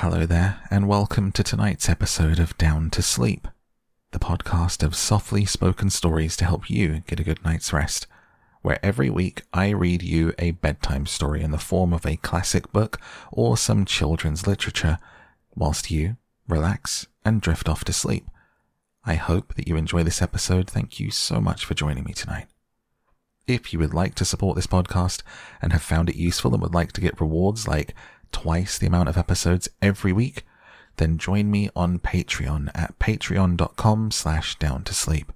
Hello there, and welcome to tonight's episode of Down to Sleep, the podcast of softly spoken stories to help you get a good night's rest. Where every week I read you a bedtime story in the form of a classic book or some children's literature, whilst you relax and drift off to sleep. I hope that you enjoy this episode. Thank you so much for joining me tonight. If you would like to support this podcast and have found it useful and would like to get rewards like twice the amount of episodes every week, then join me on Patreon at patreon.com slash down to sleep.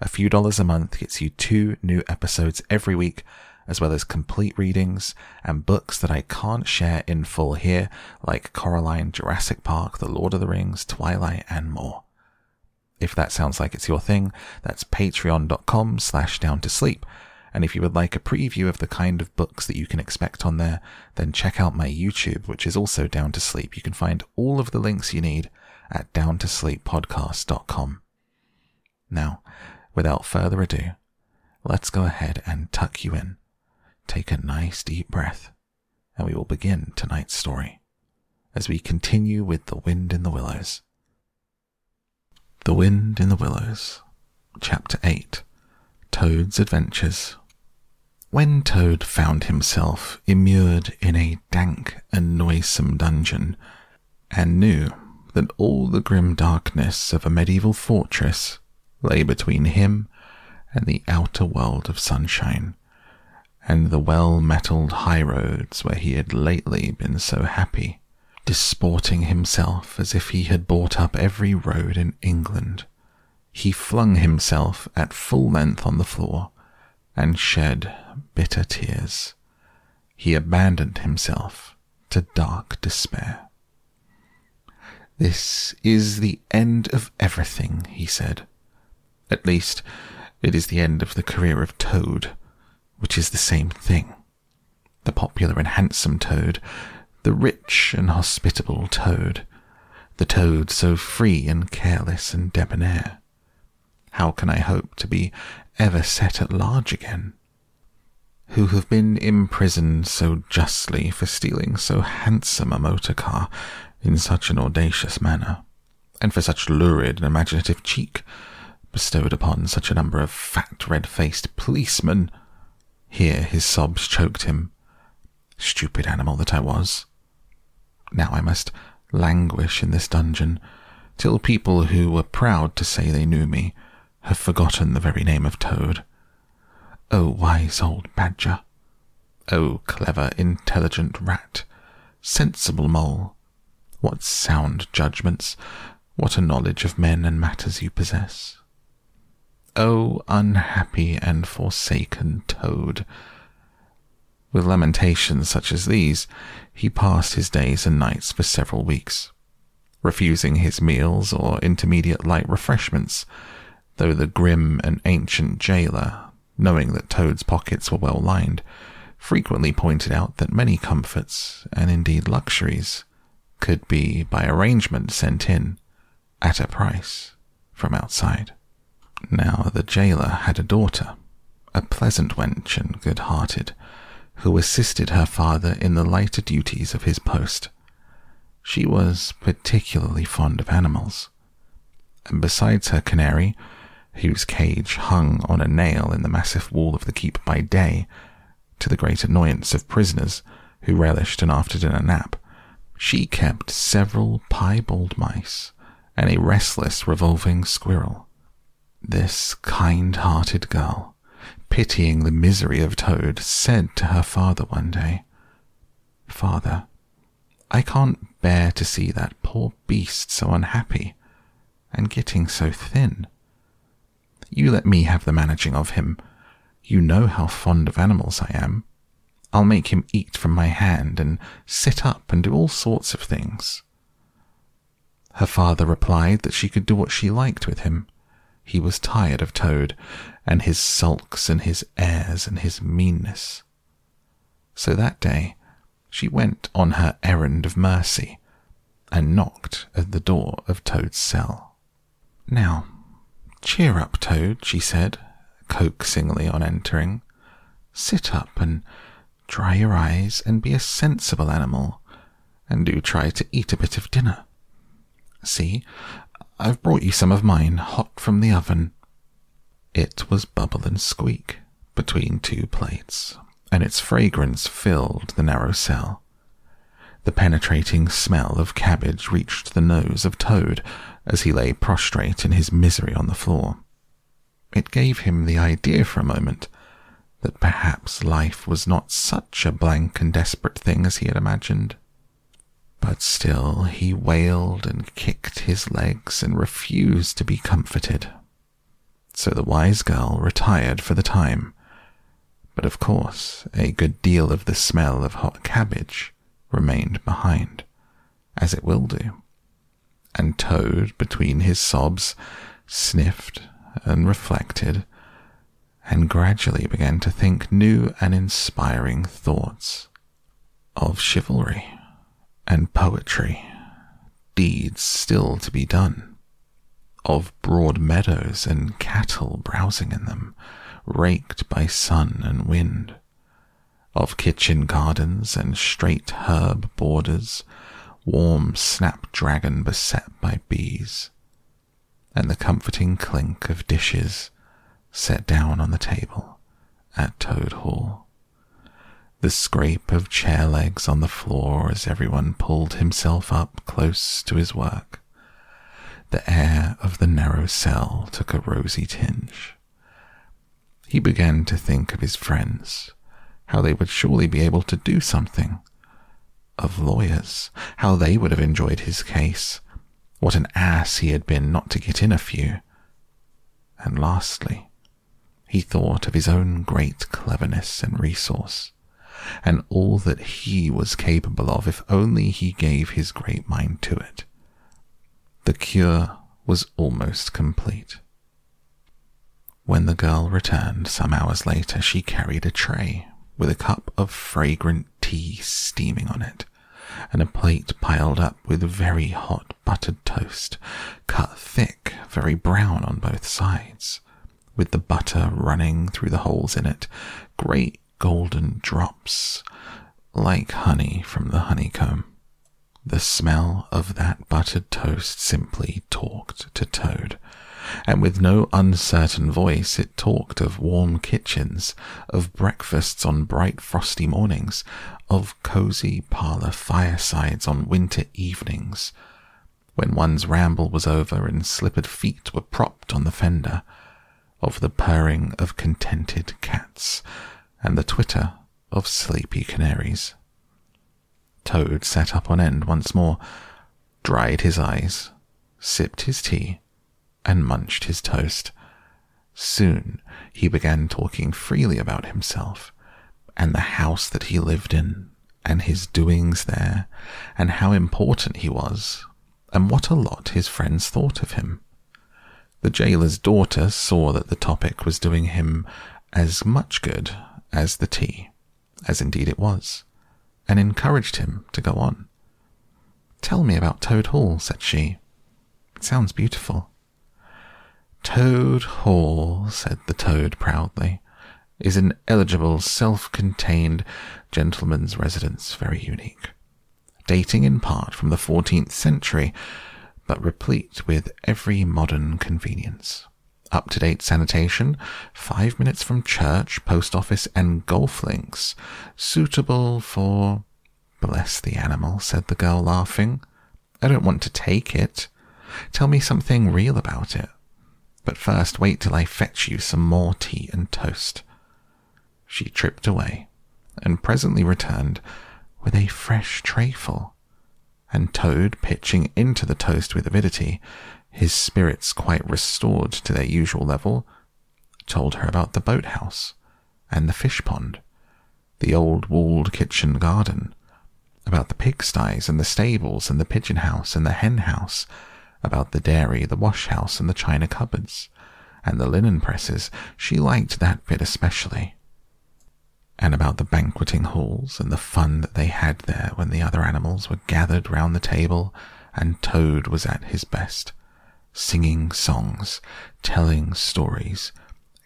A few dollars a month gets you two new episodes every week, as well as complete readings and books that I can't share in full here, like Coraline, Jurassic Park, The Lord of the Rings, Twilight, and more. If that sounds like it's your thing, that's patreon.com slash down to sleep. And if you would like a preview of the kind of books that you can expect on there, then check out my YouTube, which is also Down to Sleep. You can find all of the links you need at downtosleeppodcast.com. Now, without further ado, let's go ahead and tuck you in. Take a nice deep breath, and we will begin tonight's story as we continue with The Wind in the Willows. The Wind in the Willows, Chapter 8 Toad's Adventures. When Toad found himself immured in a dank and noisome dungeon, and knew that all the grim darkness of a medieval fortress lay between him and the outer world of sunshine, and the well metalled high roads where he had lately been so happy, disporting himself as if he had bought up every road in England. He flung himself at full length on the floor and shed bitter tears. He abandoned himself to dark despair. This is the end of everything, he said. At least, it is the end of the career of Toad, which is the same thing. The popular and handsome Toad the rich and hospitable toad, the toad so free and careless and debonair. How can I hope to be ever set at large again? Who have been imprisoned so justly for stealing so handsome a motor car in such an audacious manner, and for such lurid and imaginative cheek bestowed upon such a number of fat red faced policemen. Here his sobs choked him. Stupid animal that I was. Now I must languish in this dungeon till people who were proud to say they knew me have forgotten the very name of Toad. Oh, wise old badger! Oh, clever, intelligent rat! Sensible mole! What sound judgments! What a knowledge of men and matters you possess! Oh, unhappy and forsaken Toad! With lamentations such as these, he passed his days and nights for several weeks, refusing his meals or intermediate light refreshments, though the grim and ancient jailer, knowing that Toad's pockets were well lined, frequently pointed out that many comforts, and indeed luxuries, could be by arrangement sent in at a price from outside. Now the jailer had a daughter, a pleasant wench and good hearted, who assisted her father in the lighter duties of his post. She was particularly fond of animals, and besides her canary, whose cage hung on a nail in the massive wall of the keep by day, to the great annoyance of prisoners who relished an after dinner nap, she kept several piebald mice and a restless revolving squirrel. This kind hearted girl pitying the misery of Toad, said to her father one day, Father, I can't bear to see that poor beast so unhappy and getting so thin. You let me have the managing of him. You know how fond of animals I am. I'll make him eat from my hand and sit up and do all sorts of things. Her father replied that she could do what she liked with him. He was tired of Toad, and his sulks and his airs and his meanness. So that day she went on her errand of mercy and knocked at the door of Toad's cell. Now, cheer up, Toad, she said, coaxingly on entering. Sit up and dry your eyes and be a sensible animal, and do try to eat a bit of dinner. See, I've brought you some of mine hot from the oven. It was Bubble and Squeak between two plates, and its fragrance filled the narrow cell. The penetrating smell of cabbage reached the nose of Toad as he lay prostrate in his misery on the floor. It gave him the idea for a moment that perhaps life was not such a blank and desperate thing as he had imagined. But still he wailed and kicked his legs and refused to be comforted. So the wise girl retired for the time. But of course, a good deal of the smell of hot cabbage remained behind, as it will do. And Toad, between his sobs, sniffed and reflected, and gradually began to think new and inspiring thoughts of chivalry and poetry, deeds still to be done, of broad meadows and cattle browsing in them, raked by sun and wind, of kitchen gardens and straight herb borders, warm snapdragon beset by bees and the comforting clink of dishes set down on the table at Toad Hall. The scrape of chair legs on the floor as everyone pulled himself up close to his work. The air of the narrow cell took a rosy tinge. He began to think of his friends, how they would surely be able to do something. Of lawyers, how they would have enjoyed his case, what an ass he had been not to get in a few. And lastly, he thought of his own great cleverness and resource, and all that he was capable of if only he gave his great mind to it. The cure was almost complete. When the girl returned some hours later, she carried a tray with a cup of fragrant tea steaming on it and a plate piled up with very hot buttered toast, cut thick, very brown on both sides, with the butter running through the holes in it, great golden drops, like honey from the honeycomb. The smell of that buttered toast simply talked to Toad, and with no uncertain voice it talked of warm kitchens, of breakfasts on bright frosty mornings, of cosy parlour firesides on winter evenings, when one's ramble was over and slippered feet were propped on the fender, of the purring of contented cats and the twitter of sleepy canaries. Toad sat up on end once more, dried his eyes, sipped his tea, and munched his toast. Soon he began talking freely about himself and the house that he lived in and his doings there and how important he was and what a lot his friends thought of him. The jailer's daughter saw that the topic was doing him as much good as the tea, as indeed it was, and encouraged him to go on. Tell me about Toad Hall, said she. It sounds beautiful. Toad Hall, said the toad proudly, is an eligible, self contained gentleman's residence, very unique, dating in part from the 14th century, but replete with every modern convenience. Up to date sanitation, five minutes from church, post office, and golf links, suitable for. Bless the animal, said the girl, laughing. I don't want to take it. Tell me something real about it. But first, wait till I fetch you some more tea and toast. She tripped away, and presently returned with a fresh trayful, and Toad, pitching into the toast with avidity, his spirits quite restored to their usual level, told her about the boathouse and the fish pond, the old walled kitchen garden, about the pigsties and the stables and the pigeon house and the hen house, about the dairy, the wash house, and the china cupboards, and the linen presses. She liked that bit especially. And about the banqueting halls and the fun that they had there when the other animals were gathered round the table and Toad was at his best, singing songs, telling stories,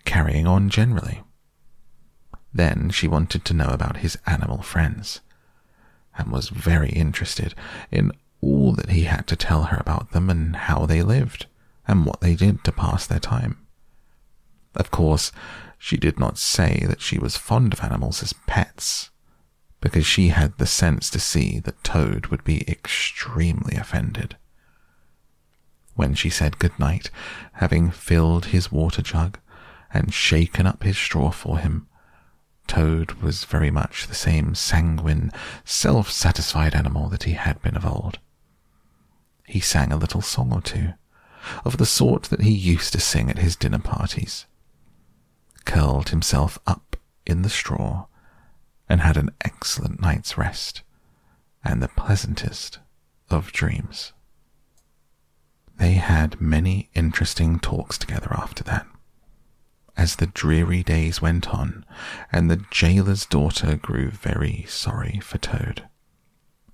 carrying on generally. Then she wanted to know about his animal friends, and was very interested in all that he had to tell her about them and how they lived, and what they did to pass their time. Of course, she did not say that she was fond of animals as pets, because she had the sense to see that Toad would be extremely offended. When she said good night, having filled his water jug and shaken up his straw for him, Toad was very much the same sanguine, self satisfied animal that he had been of old. He sang a little song or two, of the sort that he used to sing at his dinner parties, curled himself up in the straw, and had an excellent night's rest and the pleasantest of dreams. They had many interesting talks together after that. As the dreary days went on, and the jailer's daughter grew very sorry for Toad,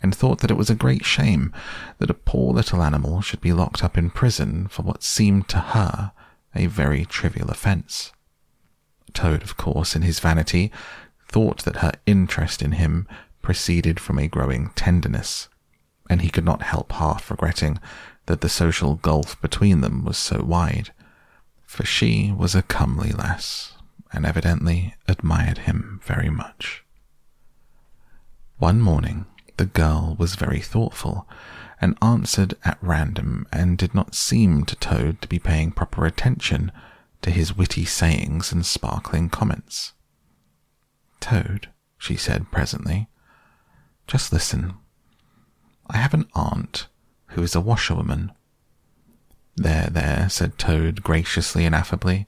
and thought that it was a great shame that a poor little animal should be locked up in prison for what seemed to her a very trivial offence. Toad, of course, in his vanity, thought that her interest in him proceeded from a growing tenderness, and he could not help half regretting that the social gulf between them was so wide, for she was a comely lass, and evidently admired him very much. One morning, the girl was very thoughtful, and answered at random, and did not seem to Toad to be paying proper attention to his witty sayings and sparkling comments. Toad, she said presently, just listen. I have an aunt who is a washerwoman. There, there, said Toad graciously and affably.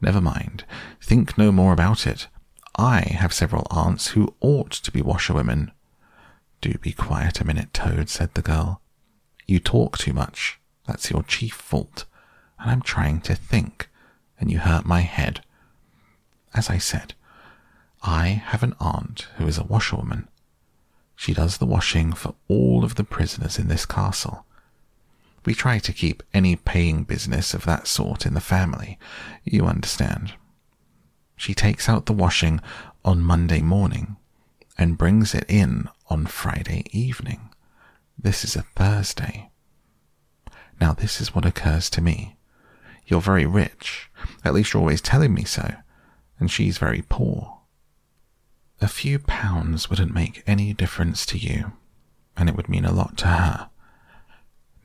Never mind. Think no more about it. I have several aunts who ought to be washerwomen. Do be quiet a minute, Toad, said the girl. You talk too much. That's your chief fault. And I'm trying to think, and you hurt my head. As I said, I have an aunt who is a washerwoman. She does the washing for all of the prisoners in this castle. We try to keep any paying business of that sort in the family, you understand. She takes out the washing on Monday morning and brings it in on Friday evening. This is a Thursday. Now, this is what occurs to me. You're very rich, at least you're always telling me so, and she's very poor. A few pounds wouldn't make any difference to you, and it would mean a lot to her.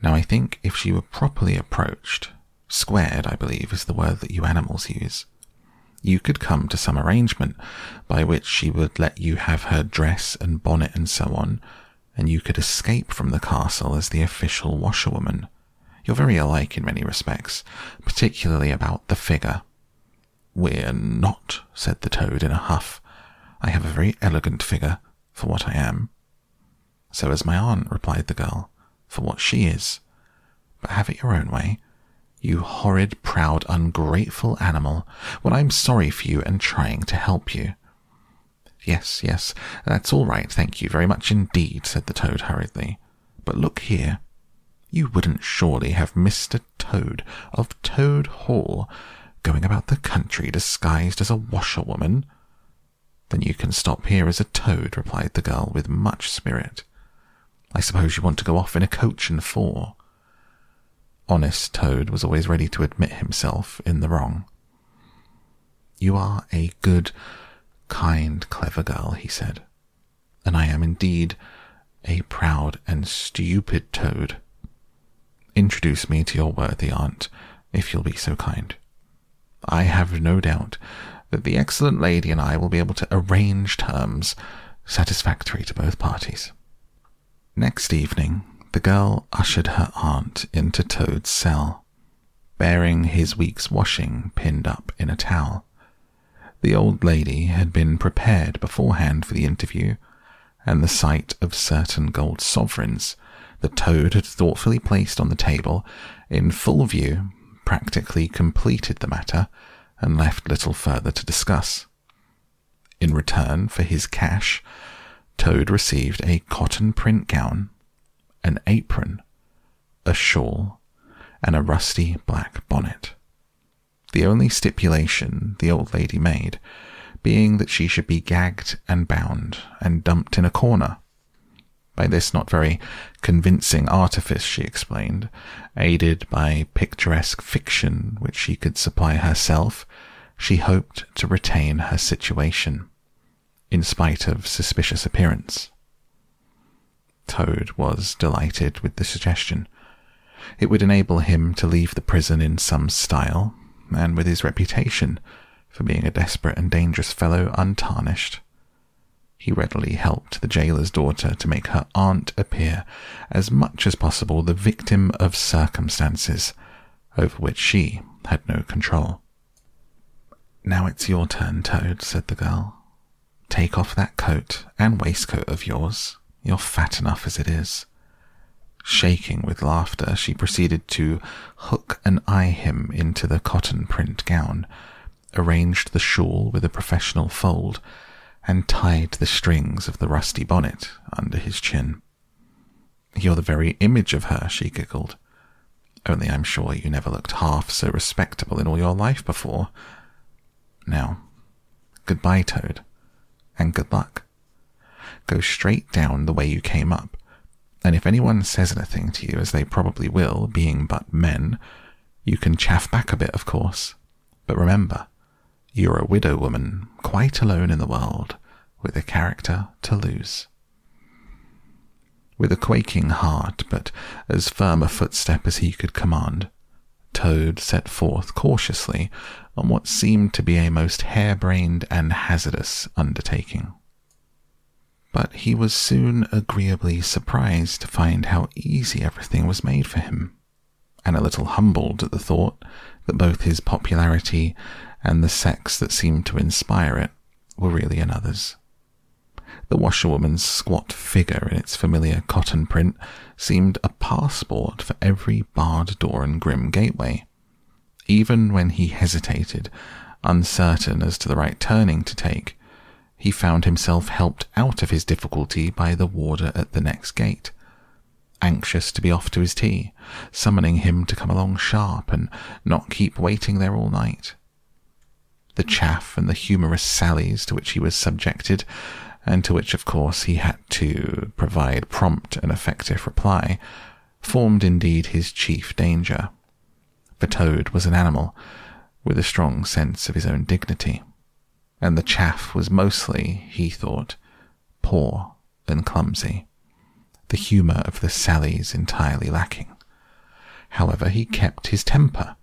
Now, I think if she were properly approached, squared, I believe, is the word that you animals use, you could come to some arrangement by which she would let you have her dress and bonnet and so on, and you could escape from the castle as the official washerwoman. You're very alike in many respects, particularly about the figure. We're not, said the toad in a huff. I have a very elegant figure for what I am. So is my aunt, replied the girl, for what she is. But have it your own way. You horrid, proud, ungrateful animal, when I'm sorry for you and trying to help you. Yes, yes, that's all right, thank you very much indeed, said the toad hurriedly. But look here. You wouldn't surely have Mr. Toad of Toad Hall going about the country disguised as a washerwoman? Then you can stop here as a toad, replied the girl with much spirit. I suppose you want to go off in a coach and four. Honest Toad was always ready to admit himself in the wrong. You are a good, kind, clever girl, he said, and I am indeed a proud and stupid toad. Introduce me to your worthy aunt, if you'll be so kind. I have no doubt that the excellent lady and I will be able to arrange terms satisfactory to both parties. Next evening, the girl ushered her aunt into Toad's cell, bearing his week's washing pinned up in a towel. The old lady had been prepared beforehand for the interview, and the sight of certain gold sovereigns the toad had thoughtfully placed on the table, in full view, practically completed the matter and left little further to discuss. In return for his cash, Toad received a cotton print gown, an apron, a shawl, and a rusty black bonnet. The only stipulation the old lady made being that she should be gagged and bound and dumped in a corner. By this not very convincing artifice, she explained, aided by picturesque fiction which she could supply herself, she hoped to retain her situation, in spite of suspicious appearance. Toad was delighted with the suggestion. It would enable him to leave the prison in some style, and with his reputation for being a desperate and dangerous fellow untarnished. He readily helped the jailer's daughter to make her aunt appear as much as possible the victim of circumstances over which she had no control. Now it's your turn, Toad, said the girl. Take off that coat and waistcoat of yours. You're fat enough as it is. Shaking with laughter, she proceeded to hook and eye him into the cotton print gown arranged the shawl with a professional fold, and tied the strings of the rusty bonnet under his chin. You're the very image of her, she giggled. Only I'm sure you never looked half so respectable in all your life before. Now, goodbye, Toad, and good luck. Go straight down the way you came up, and if anyone says anything to you, as they probably will, being but men, you can chaff back a bit, of course. But remember, you're a widow woman, quite alone in the world, with a character to lose. With a quaking heart, but as firm a footstep as he could command, Toad set forth cautiously on what seemed to be a most harebrained and hazardous undertaking. But he was soon agreeably surprised to find how easy everything was made for him, and a little humbled at the thought that both his popularity and the sex that seemed to inspire it were really another's. The washerwoman's squat figure in its familiar cotton print seemed a passport for every barred door and grim gateway. Even when he hesitated, uncertain as to the right turning to take, he found himself helped out of his difficulty by the warder at the next gate, anxious to be off to his tea, summoning him to come along sharp and not keep waiting there all night the chaff and the humorous sallies to which he was subjected, and to which, of course, he had to provide prompt and effective reply, formed indeed his chief danger. For Toad was an animal with a strong sense of his own dignity, and the chaff was mostly, he thought, poor and clumsy, the humour of the sallies entirely lacking. However, he kept his temper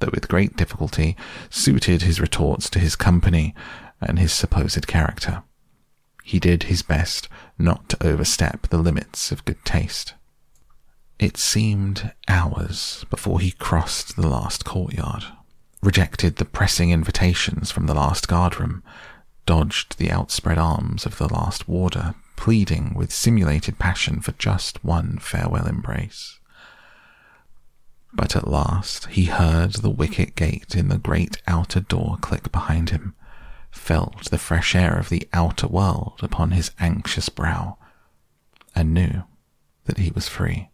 though with great difficulty, suited his retorts to his company and his supposed character. He did his best not to overstep the limits of good taste. It seemed hours before he crossed the last courtyard, rejected the pressing invitations from the last guardroom, dodged the outspread arms of the last warder, pleading with simulated passion for just one farewell embrace. But at last he heard the wicket gate in the great outer door click behind him, felt the fresh air of the outer world upon his anxious brow, and knew that he was free.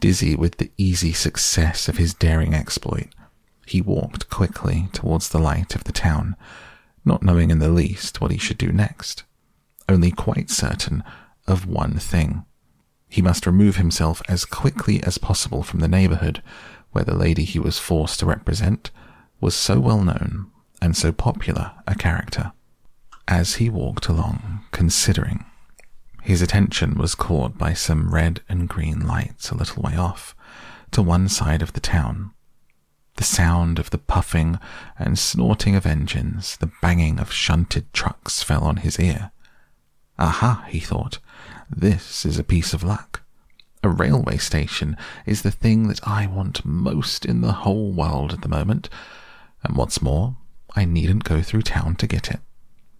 Dizzy with the easy success of his daring exploit, he walked quickly towards the light of the town, not knowing in the least what he should do next, only quite certain of one thing he must remove himself as quickly as possible from the neighbourhood where the lady he was forced to represent was so well known and so popular a character. As he walked along, considering, his attention was caught by some red and green lights a little way off, to one side of the town. The sound of the puffing and snorting of engines, the banging of shunted trucks fell on his ear. Aha, he thought, this is a piece of luck. A railway station is the thing that I want most in the whole world at the moment, and what's more, I needn't go through town to get it,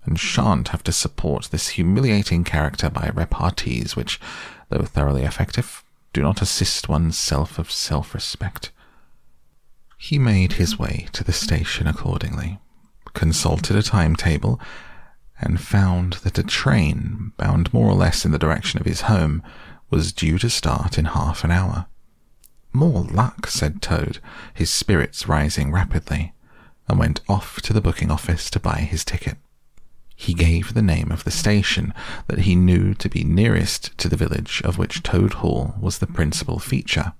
and shan't have to support this humiliating character by repartees which though thoroughly effective, do not assist one's self of self respect. He made his way to the station accordingly, consulted a timetable, and found that a train bound more or less in the direction of his home was due to start in half an hour. More luck, said Toad, his spirits rising rapidly, and went off to the booking office to buy his ticket. He gave the name of the station that he knew to be nearest to the village of which Toad Hall was the principal feature.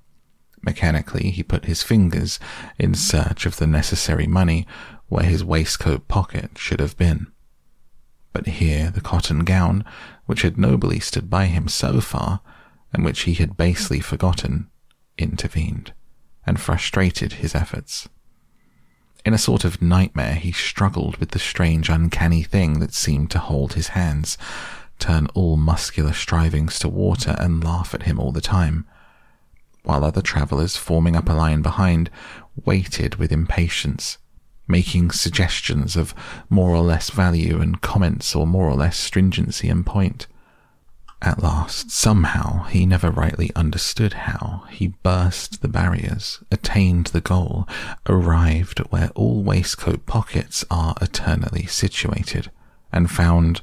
Mechanically, he put his fingers in search of the necessary money where his waistcoat pocket should have been. But here the cotton gown, which had nobly stood by him so far, and which he had basely forgotten, intervened and frustrated his efforts. In a sort of nightmare, he struggled with the strange, uncanny thing that seemed to hold his hands, turn all muscular strivings to water, and laugh at him all the time, while other travellers, forming up a line behind, waited with impatience, making suggestions of more or less value and comments or more or less stringency and point. At last, somehow, he never rightly understood how, he burst the barriers, attained the goal, arrived where all waistcoat pockets are eternally situated, and found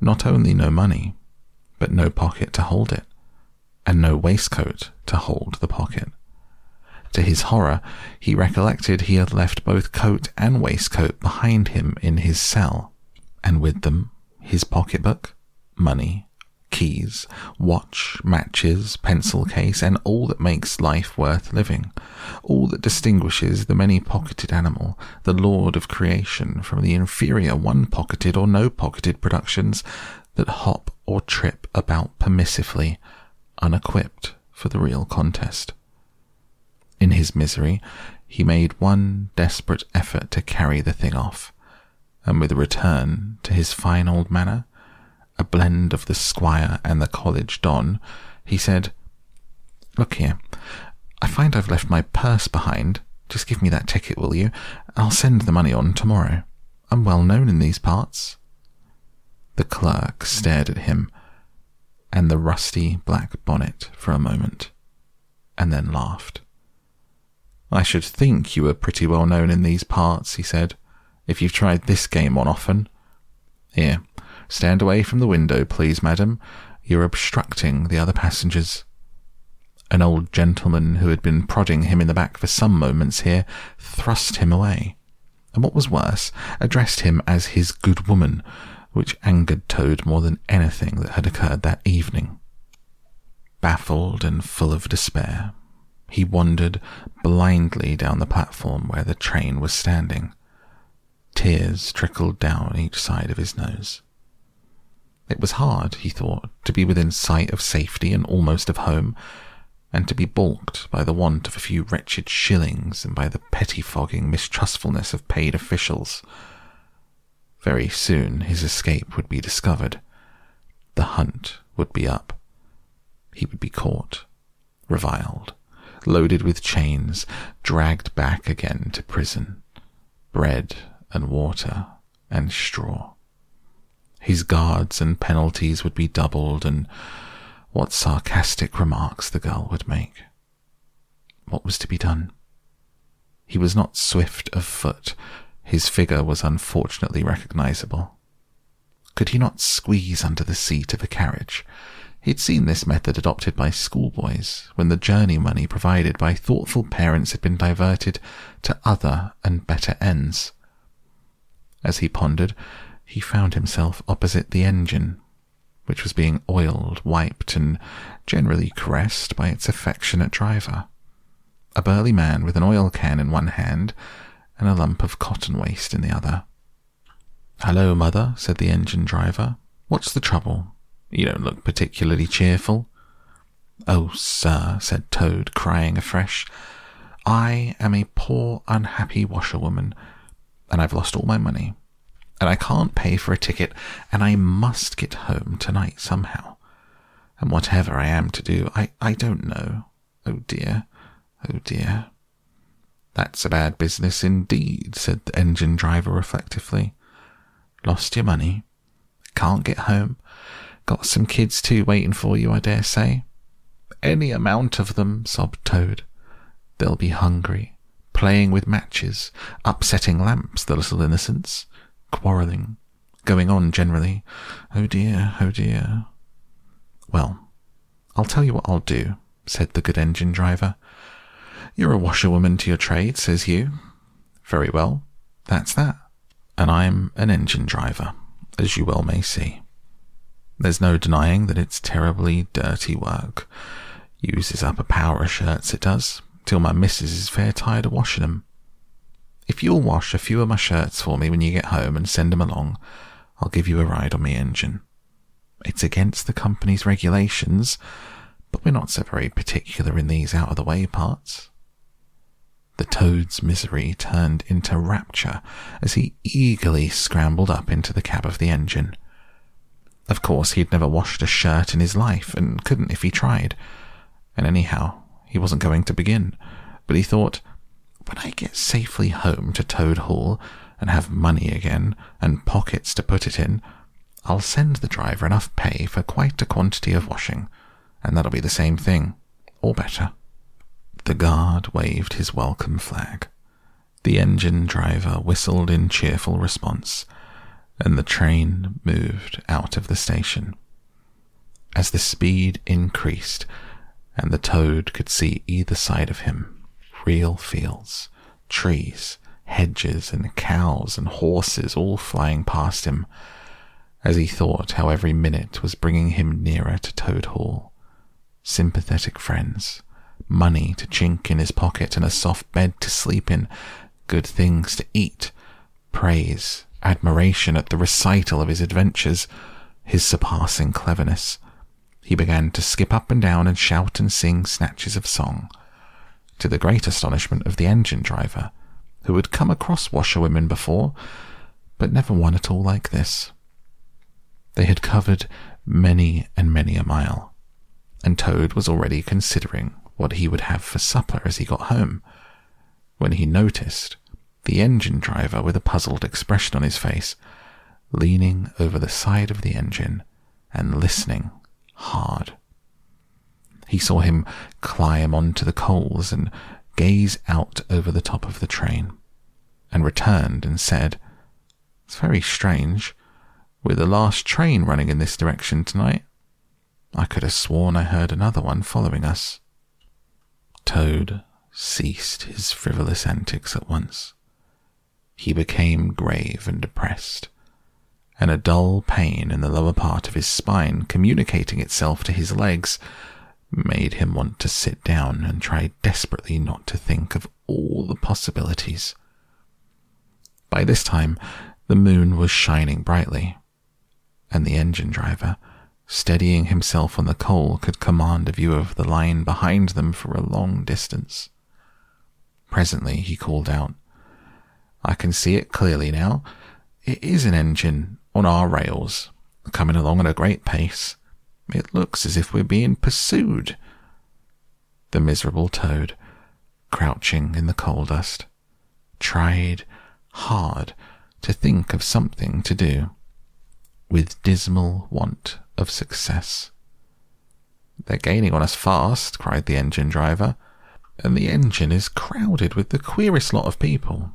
not only no money, but no pocket to hold it, and no waistcoat to hold the pocket. To his horror, he recollected he had left both coat and waistcoat behind him in his cell, and with them his pocketbook, money, keys, watch, matches, pencil case, and all that makes life worth living, all that distinguishes the many pocketed animal, the lord of creation, from the inferior one pocketed or no pocketed productions that hop or trip about permissively, unequipped for the real contest. In his misery, he made one desperate effort to carry the thing off, and with a return to his fine old manner, a blend of the squire and the college don, he said, Look here, I find I've left my purse behind. Just give me that ticket, will you? I'll send the money on tomorrow. I'm well known in these parts. The clerk stared at him and the rusty black bonnet for a moment, and then laughed. I should think you were pretty well known in these parts, he said, if you've tried this game on often. Here, stand away from the window, please, madam. You're obstructing the other passengers. An old gentleman who had been prodding him in the back for some moments here thrust him away, and what was worse, addressed him as his good woman, which angered Toad more than anything that had occurred that evening. Baffled and full of despair, he wandered blindly down the platform where the train was standing. Tears trickled down each side of his nose. It was hard, he thought, to be within sight of safety and almost of home, and to be balked by the want of a few wretched shillings and by the pettifogging mistrustfulness of paid officials. Very soon his escape would be discovered. The hunt would be up. He would be caught, reviled, loaded with chains, dragged back again to prison, bread and water and straw. His guards and penalties would be doubled, and what sarcastic remarks the girl would make. What was to be done? He was not swift of foot. His figure was unfortunately recognizable. Could he not squeeze under the seat of a carriage? He'd seen this method adopted by schoolboys when the journey money provided by thoughtful parents had been diverted to other and better ends. As he pondered, he found himself opposite the engine, which was being oiled, wiped, and generally caressed by its affectionate driver. A burly man with an oil can in one hand and a lump of cotton waste in the other. Hello, mother, said the engine driver. What's the trouble? You don't look particularly cheerful. Oh, sir, said Toad, crying afresh, I am a poor, unhappy washerwoman, and I've lost all my money, and I can't pay for a ticket, and I must get home tonight somehow. And whatever I am to do, I, I don't know. Oh dear, oh dear. That's a bad business indeed, said the engine driver reflectively. Lost your money? Can't get home? Got some kids too waiting for you, I dare say. Any amount of them, sobbed Toad. They'll be hungry, playing with matches, upsetting lamps, the little innocents, quarrelling, going on generally. Oh dear, oh dear. Well, I'll tell you what I'll do, said the good engine driver. You're a washerwoman to your trade, says you. Very well, that's that. And I'm an engine driver, as you well may see. There's no denying that it's terribly dirty work. Uses up a power of shirts, it does till my missus is fair tired of washing 'em. If you'll wash a few of my shirts for me when you get home and send 'em along, I'll give you a ride on me engine. It's against the company's regulations, but we're not so very particular in these out of the way parts. The toad's misery turned into rapture as he eagerly scrambled up into the cab of the engine. Of course, he'd never washed a shirt in his life and couldn't if he tried. And anyhow, he wasn't going to begin, but he thought, when I get safely home to Toad Hall and have money again and pockets to put it in, I'll send the driver enough pay for quite a quantity of washing, and that'll be the same thing, or better. The guard waved his welcome flag. The engine driver whistled in cheerful response, and the train moved out of the station. As the speed increased, and the toad could see either side of him real fields, trees, hedges, and cows and horses all flying past him, as he thought how every minute was bringing him nearer to Toad Hall. Sympathetic friends, money to chink in his pocket, and a soft bed to sleep in, good things to eat, praise, admiration at the recital of his adventures, his surpassing cleverness. He began to skip up and down and shout and sing snatches of song, to the great astonishment of the engine driver, who had come across washerwomen before, but never one at all like this. They had covered many and many a mile, and Toad was already considering what he would have for supper as he got home, when he noticed the engine driver with a puzzled expression on his face, leaning over the side of the engine and listening hard. He saw him climb onto the coals and gaze out over the top of the train, and returned and said, It's very strange. We're the last train running in this direction tonight. I could have sworn I heard another one following us. Toad ceased his frivolous antics at once. He became grave and depressed and a dull pain in the lower part of his spine communicating itself to his legs made him want to sit down and try desperately not to think of all the possibilities. By this time, the moon was shining brightly, and the engine driver, steadying himself on the coal, could command a view of the line behind them for a long distance. Presently he called out, I can see it clearly now. It is an engine on our rails, coming along at a great pace. It looks as if we're being pursued. The miserable toad, crouching in the coal dust, tried hard to think of something to do, with dismal want of success. They're gaining on us fast, cried the engine driver, and the engine is crowded with the queerest lot of people.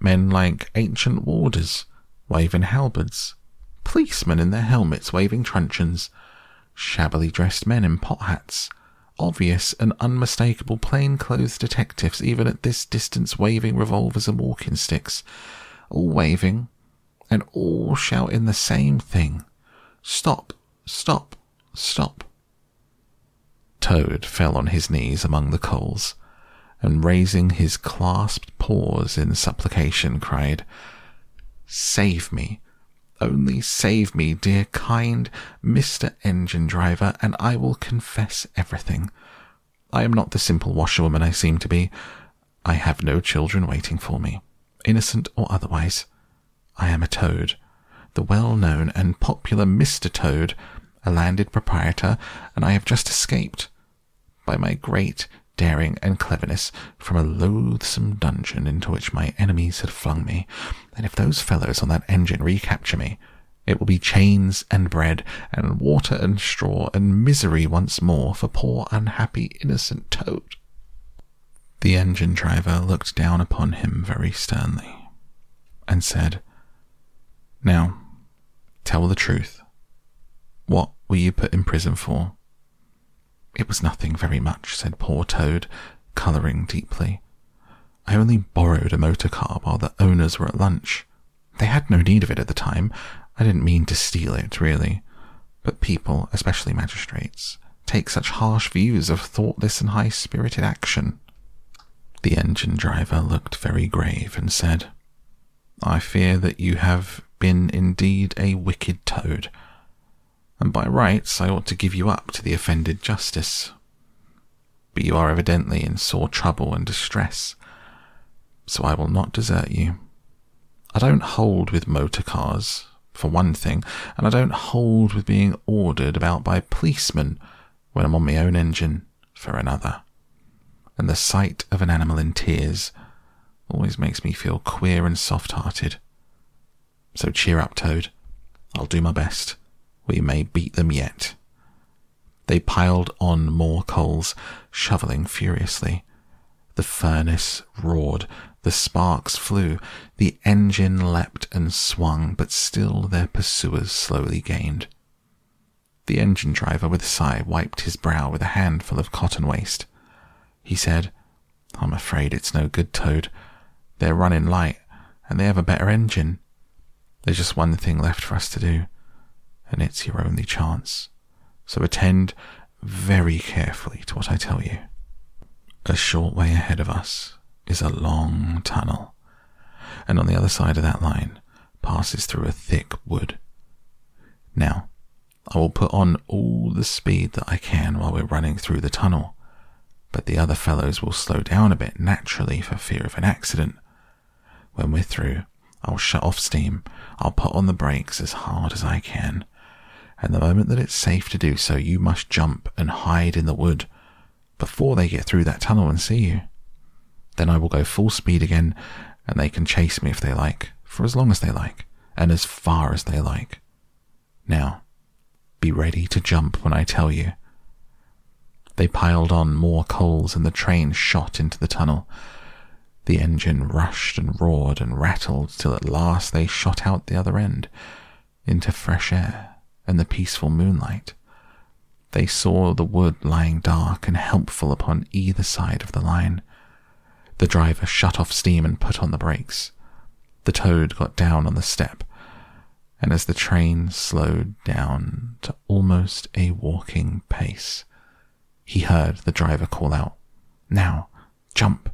Men like ancient warders, waving halberds, policemen in their helmets waving truncheons, shabbily dressed men in pot hats, obvious and unmistakable plain-clothes detectives even at this distance waving revolvers and walking sticks, all waving and all shouting the same thing. Stop, stop, stop. Toad fell on his knees among the coals, and raising his clasped paws in supplication, cried, Save me. Only save me, dear kind Mr. Engine Driver, and I will confess everything. I am not the simple washerwoman I seem to be. I have no children waiting for me, innocent or otherwise. I am a toad, the well known and popular Mr. Toad, a landed proprietor, and I have just escaped. By my great daring and cleverness from a loathsome dungeon into which my enemies had flung me, and if those fellows on that engine recapture me, It will be chains and bread, and water and straw, and misery once more for poor unhappy innocent Toad. The engine driver looked down upon him very sternly, and said, Now, tell the truth. What were you put in prison for? It was nothing very much, said poor Toad, colouring deeply. I only borrowed a motor car while the owners were at lunch. They had no need of it at the time. I didn't mean to steal it, really. But people, especially magistrates, take such harsh views of thoughtless and high spirited action. The engine driver looked very grave and said, I fear that you have been indeed a wicked toad, and by rights I ought to give you up to the offended justice. But you are evidently in sore trouble and distress, so I will not desert you. I don't hold with motor cars, for one thing, and I don't hold with being ordered about by policemen when I'm on my own engine, for another. And the sight of an animal in tears always makes me feel queer and soft hearted. So cheer up, Toad. I'll do my best. We may beat them yet. They piled on more coals, shoveling furiously. The furnace roared, the sparks flew, the engine leapt and swung, but still their pursuers slowly gained. The engine driver, with a sigh, wiped his brow with a handful of cotton waste. He said, I'm afraid it's no good, Toad. They're running light, and they have a better engine. There's just one thing left for us to do and it's your only chance. So attend very carefully to what I tell you. A short way ahead of us is a long tunnel, and on the other side of that line passes through a thick wood. Now, I will put on all the speed that I can while we're running through the tunnel, but the other fellows will slow down a bit naturally for fear of an accident. When we're through, I'll shut off steam, I'll put on the brakes as hard as I can, and the moment that it's safe to do so, you must jump and hide in the wood before they get through that tunnel and see you. Then I will go full speed again, and they can chase me if they like, for as long as they like, and as far as they like. Now, be ready to jump when I tell you. They piled on more coals, and the train shot into the tunnel. The engine rushed and roared and rattled till at last they shot out the other end into fresh air and the peaceful moonlight. They saw the wood lying dark and helpful upon either side of the line. The driver shut off steam and put on the brakes. The toad got down on the step, and as the train slowed down to almost a walking pace, he heard the driver call out, Now, jump!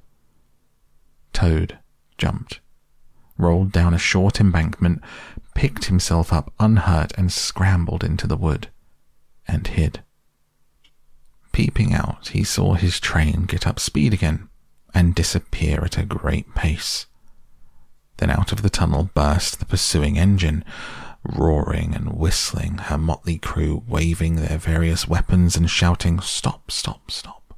Toad jumped, rolled down a short embankment, picked himself up unhurt and scrambled into the wood and hid. Peeping out, he saw his train get up speed again and disappear at a great pace. Then out of the tunnel burst the pursuing engine, roaring and whistling, her motley crew waving their various weapons and shouting, Stop, stop, stop.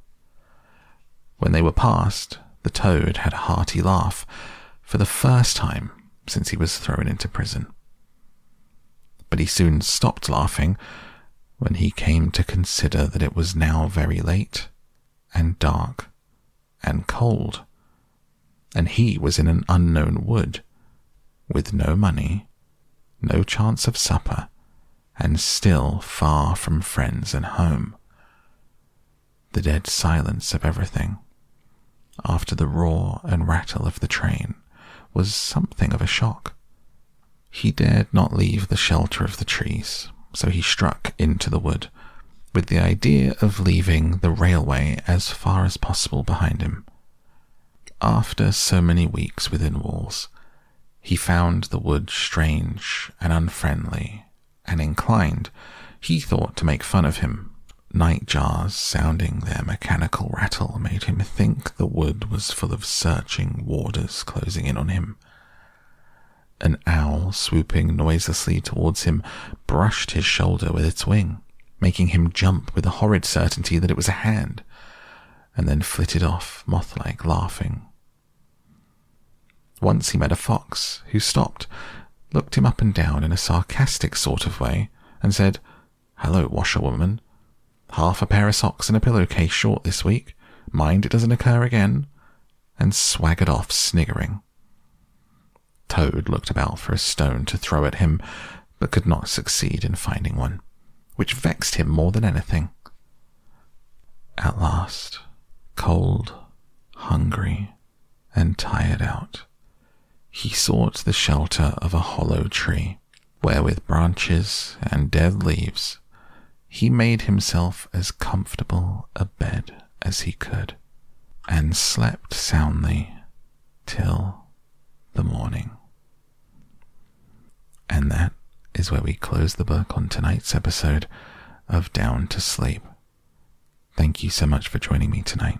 When they were past, the toad had a hearty laugh for the first time since he was thrown into prison but he soon stopped laughing when he came to consider that it was now very late and dark and cold, and he was in an unknown wood with no money, no chance of supper, and still far from friends and home. The dead silence of everything, after the roar and rattle of the train, was something of a shock. He dared not leave the shelter of the trees, so he struck into the wood, with the idea of leaving the railway as far as possible behind him. After so many weeks within walls, he found the wood strange and unfriendly, and inclined, he thought, to make fun of him. Night jars sounding their mechanical rattle made him think the wood was full of searching warders closing in on him an owl, swooping noiselessly towards him, brushed his shoulder with its wing, making him jump with a horrid certainty that it was a hand, and then flitted off, moth like, laughing. Once he met a fox, who stopped, looked him up and down in a sarcastic sort of way, and said, Hello, washerwoman. Half a pair of socks and a pillowcase short this week. Mind it doesn't occur again. And swaggered off, sniggering. Toad looked about for a stone to throw at him, but could not succeed in finding one, which vexed him more than anything. At last, cold, hungry, and tired out, he sought the shelter of a hollow tree, where with branches and dead leaves he made himself as comfortable a bed as he could, and slept soundly till the morning. And that is where we close the book on tonight's episode of Down to Sleep. Thank you so much for joining me tonight.